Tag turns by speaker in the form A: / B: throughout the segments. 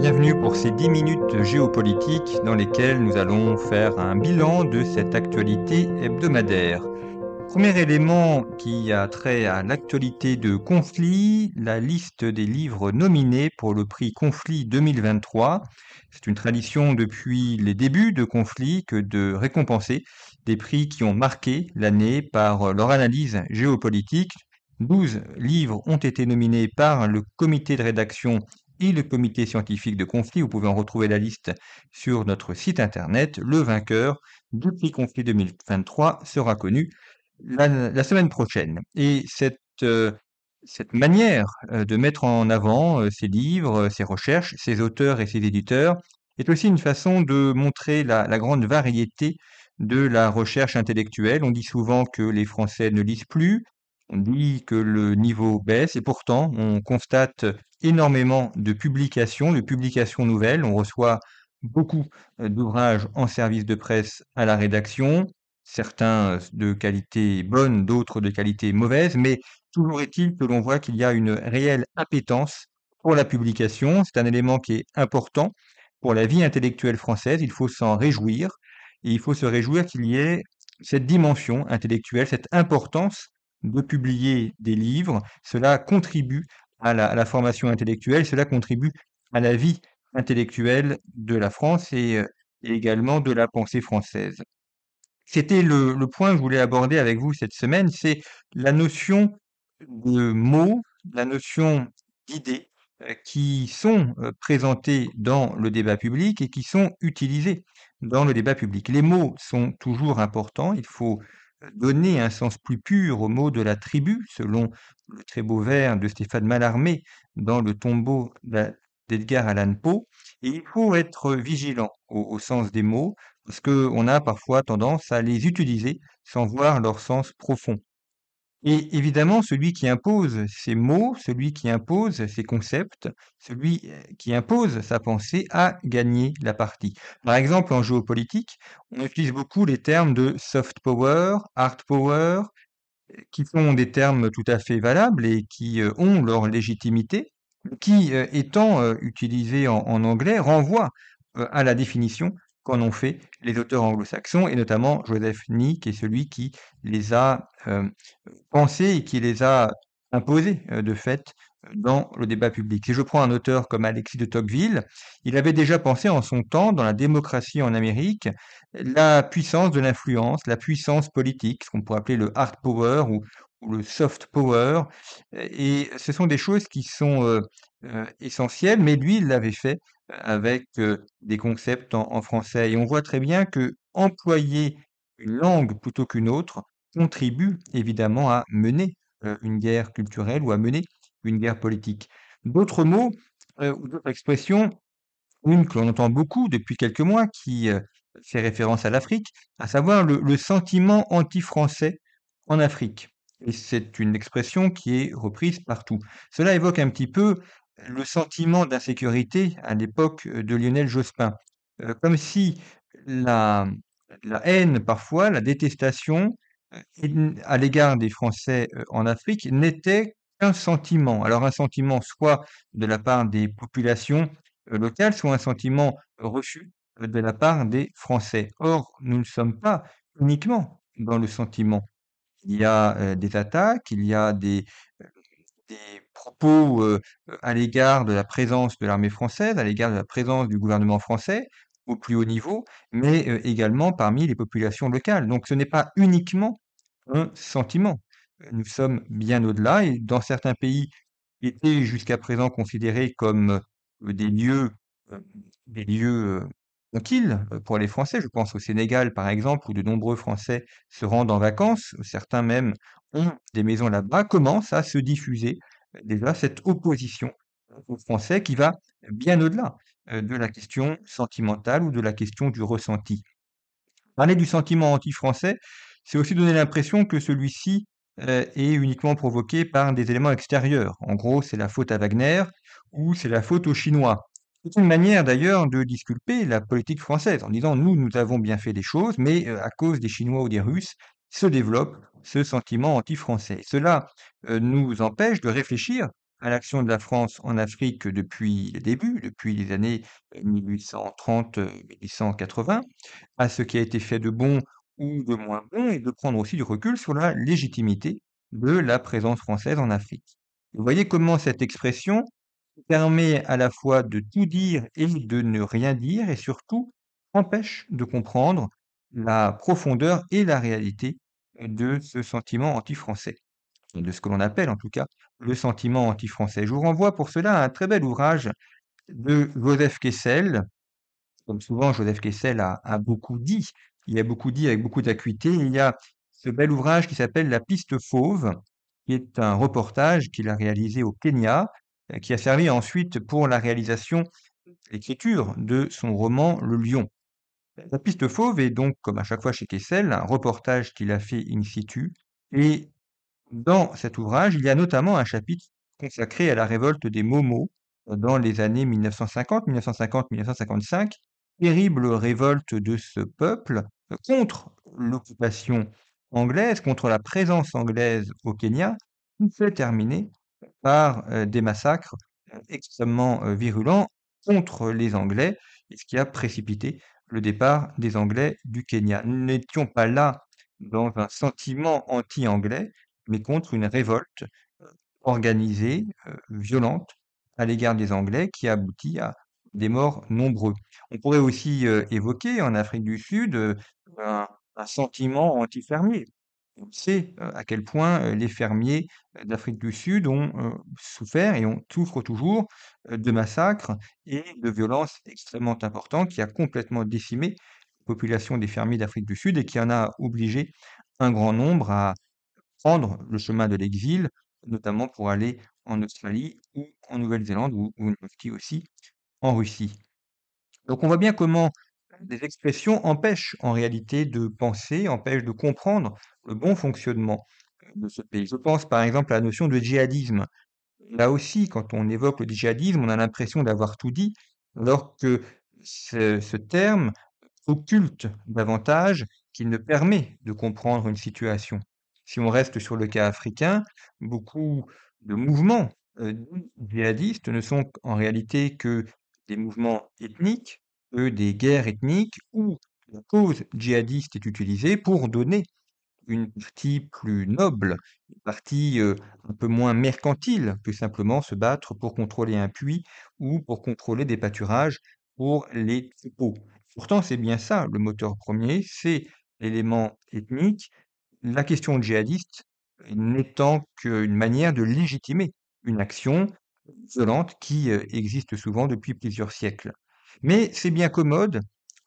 A: Bienvenue pour ces 10 minutes géopolitiques dans lesquelles nous allons faire un bilan de cette actualité hebdomadaire. Premier élément qui a trait à l'actualité de conflit, la liste des livres nominés pour le prix Conflit 2023. C'est une tradition depuis les débuts de conflit que de récompenser des prix qui ont marqué l'année par leur analyse géopolitique. 12 livres ont été nominés par le comité de rédaction et le comité scientifique de conflit. Vous pouvez en retrouver la liste sur notre site internet. Le vainqueur du prix conflit 2023 sera connu la, semaine prochaine. Et cette, euh, manière euh, de mettre en avant euh, ces livres, ces recherches, ces auteurs et ces éditeurs est aussi une façon de montrer la grande variété de la recherche intellectuelle. On dit souvent que les Français ne lisent plus, on dit que le niveau baisse et pourtant on constate énormément de publications, de publications nouvelles. On reçoit beaucoup euh, d'ouvrages en service de presse à la rédaction, certains euh, de qualité bonne, d'autres de qualité mauvaise, mais toujours est-il que l'on voit qu'il y a une réelle appétence pour la publication. C'est un élément qui est important pour la vie intellectuelle française. Il faut s'en réjouir et il faut se réjouir qu'il y ait cette dimension intellectuelle, cette importance de publier des livres. Cela contribue à la, formation intellectuelle, cela contribue à la vie intellectuelle de la France et, euh, également de la pensée française. C'était le, point que je voulais aborder avec vous cette semaine, c'est la notion de mots, la notion d'idées euh, qui sont euh, présentées dans le débat public et qui sont utilisées dans le débat public. Les mots sont toujours importants, il faut donner un sens plus pur au mot de la tribu, selon le très beau vers de Stéphane Mallarmé dans le tombeau d'Edgar Allan Poe. Et il faut être vigilant au, sens des mots, parce qu'on a parfois tendance à les utiliser sans voir leur sens profond. Et évidemment, celui qui impose ces mots, celui qui impose ces concepts, celui euh, qui impose sa pensée a gagné la partie. Par exemple, en géopolitique, on utilise beaucoup les termes de soft power, hard power, qui sont des termes tout à fait valables et qui euh, ont leur légitimité, qui, euh, étant utilisés en anglais, renvoient à la définition qu'en ont fait les auteurs anglo-saxons, et notamment Joseph Nye, qui est celui qui les a euh, pensés et qui les a imposés euh, de fait dans le débat public. Si je prends un auteur comme Alexis de Tocqueville, il avait déjà pensé en son temps, dans la démocratie en Amérique, la puissance de l'influence, la puissance politique, ce qu'on pourrait appeler le hard power ou, le soft power. Et ce sont des choses qui sont euh, essentielles, mais lui, il l'avait fait avec des concepts en, français. Et on voit très bien que employer une langue plutôt qu'une autre contribue évidemment à mener une guerre culturelle ou à mener une guerre politique. D'autres mots ou d'autres expressions, une que l'on entend beaucoup depuis quelques mois qui fait référence à l'Afrique, à savoir le sentiment anti-français en Afrique. Et c'est une expression qui est reprise partout. Cela évoque un petit peu le sentiment d'insécurité à l'époque de Lionel Jospin, comme si la, la haine parfois, la détestation à l'égard des Français en Afrique n'était qu'un sentiment. Alors un sentiment soit de la part des populations locales, soit un sentiment reçu de la part des Français. Or, nous ne sommes pas uniquement dans le sentiment. Il y a des attaques, il y a des, des propos à l'égard de la présence de l'armée française, à l'égard de la présence du gouvernement français au plus haut niveau, mais également parmi les populations locales. Donc ce n'est pas uniquement un sentiment. Nous sommes bien au-delà et dans certains pays qui étaient jusqu'à présent considérés comme des lieux, des lieux tranquilles pour les Français. Je pense au Sénégal, par exemple, où de nombreux Français se rendent en vacances. Certains même ont des maisons là-bas, commence à se diffuser déjà cette opposition aux Français qui va bien au-delà de la question sentimentale ou de la question du ressenti. Parler du sentiment anti-français, c'est aussi donner l'impression que celui-ci est uniquement provoqué par des éléments extérieurs. En gros, c'est la faute à Wagner ou c'est la faute aux Chinois. C'est une manière d'ailleurs de disculper la politique française en disant nous, nous avons bien fait des choses, mais à cause des Chinois ou des Russes, se développe ce sentiment anti-français. Cela nous empêche de réfléchir à l'action de la France en Afrique depuis les débuts, depuis les années 1830-1880, à ce qui a été fait de bon ou de moins bon, et de prendre aussi du recul sur la légitimité de la présence française en Afrique. Vous voyez comment cette expression permet à la fois de tout dire et de ne rien dire, et surtout empêche de comprendre la profondeur et la réalité de ce sentiment anti-français, de ce que l'on appelle en tout cas le sentiment anti-français. Je vous renvoie pour cela à un très bel ouvrage de Joseph Kessel. Comme souvent, Joseph Kessel a, a beaucoup dit, il a beaucoup dit avec beaucoup d'acuité. Il y a ce bel ouvrage qui s'appelle La piste fauve, qui est un reportage qu'il a réalisé au Kenya, qui a servi ensuite pour la réalisation, l'écriture de son roman Le Lion. La piste fauve est donc, comme à chaque fois chez Kessel, un reportage qu'il a fait in situ. Et dans cet ouvrage, il y a notamment un chapitre consacré à la révolte des Momos dans les années 1950, 1950-1955, terrible révolte de ce peuple contre l'occupation anglaise, contre la présence anglaise au Kenya, qui s'est terminée par des massacres extrêmement virulents contre les Anglais, ce qui a précipité le départ des Anglais du Kenya. Nous n'étions pas là dans un sentiment anti-anglais, mais contre une révolte organisée, violente, à l'égard des Anglais, qui a abouti à des morts nombreux. On pourrait aussi évoquer en Afrique du Sud un, un sentiment anti-fermier. On sait à quel point les fermiers d'Afrique du Sud ont souffert et on souffre toujours de massacres et de violences extrêmement importantes qui a complètement décimé la population des fermiers d'Afrique du Sud et qui en a obligé un grand nombre à prendre le chemin de l'exil, notamment pour aller en Australie ou en Nouvelle-Zélande ou, ou aussi en Russie. Donc on voit bien comment des expressions empêchent en réalité de penser, empêchent de comprendre le bon fonctionnement de ce pays. Je pense par exemple à la notion de djihadisme. Là aussi, quand on évoque le djihadisme, on a l'impression d'avoir tout dit, alors que ce, ce terme occulte davantage qu'il ne permet de comprendre une situation. Si on reste sur le cas africain, beaucoup de mouvements euh, djihadistes ne sont en réalité que des mouvements ethniques, des guerres ethniques où la cause djihadiste est utilisée pour donner une partie plus noble, une partie euh, un peu moins mercantile que simplement se battre pour contrôler un puits ou pour contrôler des pâturages pour les troupeaux. Pourtant, c'est bien ça le moteur premier, c'est l'élément ethnique, la question djihadiste n'étant qu'une manière de légitimer une action violente qui euh, existe souvent depuis plusieurs siècles. Mais c'est bien commode,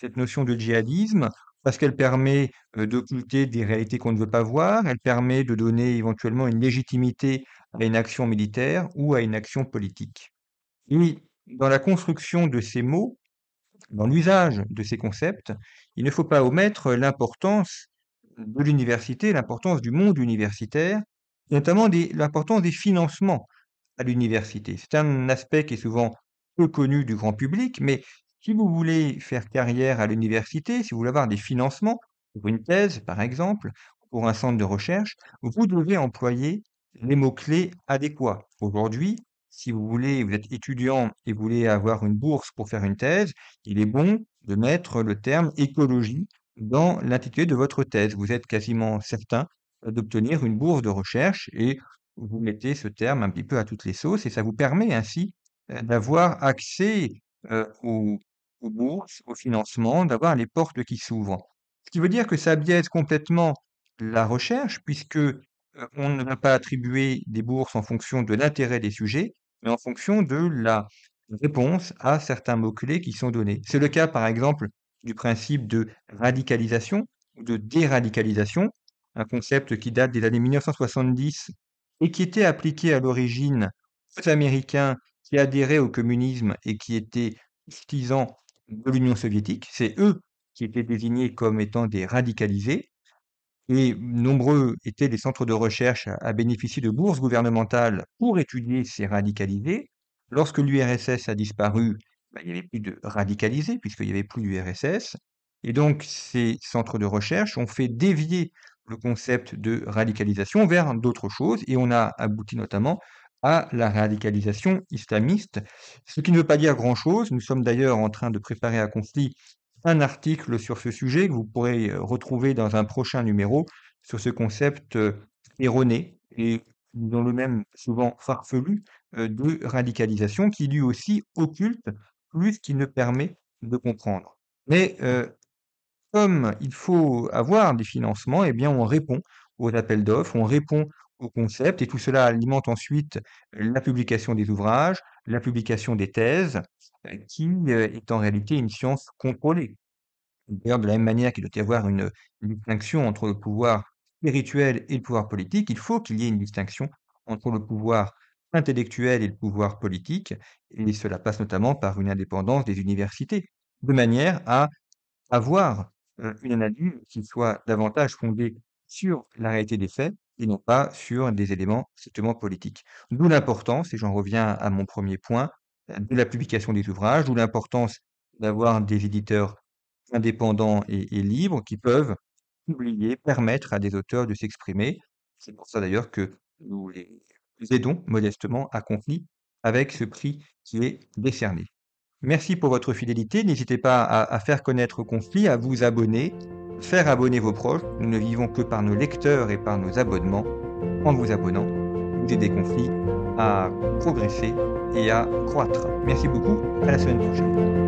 A: cette notion de djihadisme, parce qu'elle permet d'occulter des réalités qu'on ne veut pas voir, elle permet de donner éventuellement une légitimité à une action militaire ou à une action politique. Et dans la construction de ces mots, dans l'usage de ces concepts, il ne faut pas omettre l'importance de l'université, l'importance du monde universitaire, notamment l'importance des financements à l'université. C'est un aspect qui est souvent peu connu du grand public, mais si vous voulez faire carrière à l'université, si vous voulez avoir des financements pour une thèse, par exemple, pour un centre de recherche, vous devez employer les mots-clés adéquats. Aujourd'hui, si vous voulez, vous êtes étudiant et vous voulez avoir une bourse pour faire une thèse, il est bon de mettre le terme écologie dans l'intitulé de votre thèse. Vous êtes quasiment certain d'obtenir une bourse de recherche et vous mettez ce terme un petit peu à toutes les sauces et ça vous permet ainsi d'avoir accès aux, bourses, au financement, d'avoir les portes qui s'ouvrent. Ce qui veut dire que ça biaise complètement la recherche, puisque on ne va pas attribuer des bourses en fonction de l'intérêt des sujets, mais en fonction de la réponse à certains mots-clés qui sont donnés. C'est le cas, par exemple, du principe de radicalisation ou de déradicalisation. un concept qui date des années 1970 et qui était appliqué à l'origine aux Américains qui adhéraient au communisme et qui étaient partisans de l'Union soviétique. C'est eux qui étaient désignés comme étant des radicalisés. Et nombreux étaient les centres de recherche à, bénéficier de bourses gouvernementales pour étudier ces radicalisés. Lorsque l'URSS a disparu, bah, il n'y avait plus de radicalisés puisqu'il n'y avait plus d'URSS. Et donc, ces centres de recherche ont fait dévier le concept de radicalisation vers d'autres choses et on a abouti notamment à la radicalisation islamiste, ce qui ne veut pas dire grand-chose. Nous sommes d'ailleurs en train de préparer à conflit un article sur ce sujet que vous pourrez euh, retrouver dans un prochain numéro sur ce concept euh, erroné et dans le même souvent farfelu euh, de radicalisation qui lui aussi occulte plus qu'il ne permet de comprendre. Mais comme il faut avoir des financements, eh bien on répond aux appels d'offres, on répond aux concepts et tout cela alimente ensuite la publication des ouvrages, la publication des thèses, qui est en réalité une science contrôlée. D'ailleurs, de la même manière qu'il doit y avoir une, distinction entre le pouvoir spirituel et le pouvoir politique, il faut qu'il y ait une distinction entre le pouvoir intellectuel et le pouvoir politique, et cela passe notamment par une indépendance des universités, de manière à avoir une analyse qui soit davantage fondée sur la réalité des faits et non pas sur des éléments strictement politiques. D'où l'importance, et j'en reviens à mon premier point, de la publication des ouvrages, d'où l'importance d'avoir des éditeurs indépendants et, libres qui peuvent publier, permettre à des auteurs de s'exprimer. C'est pour ça d'ailleurs que nous les aidons modestement à conflit avec ce prix qui est décerné. Merci pour votre fidélité. N'hésitez pas à, faire connaître Conflit, à vous abonner, faire abonner vos proches. Nous ne vivons que par nos lecteurs et par nos abonnements. En vous abonnant, vous aidez Conflit à progresser et à croître. Merci beaucoup. À la semaine prochaine.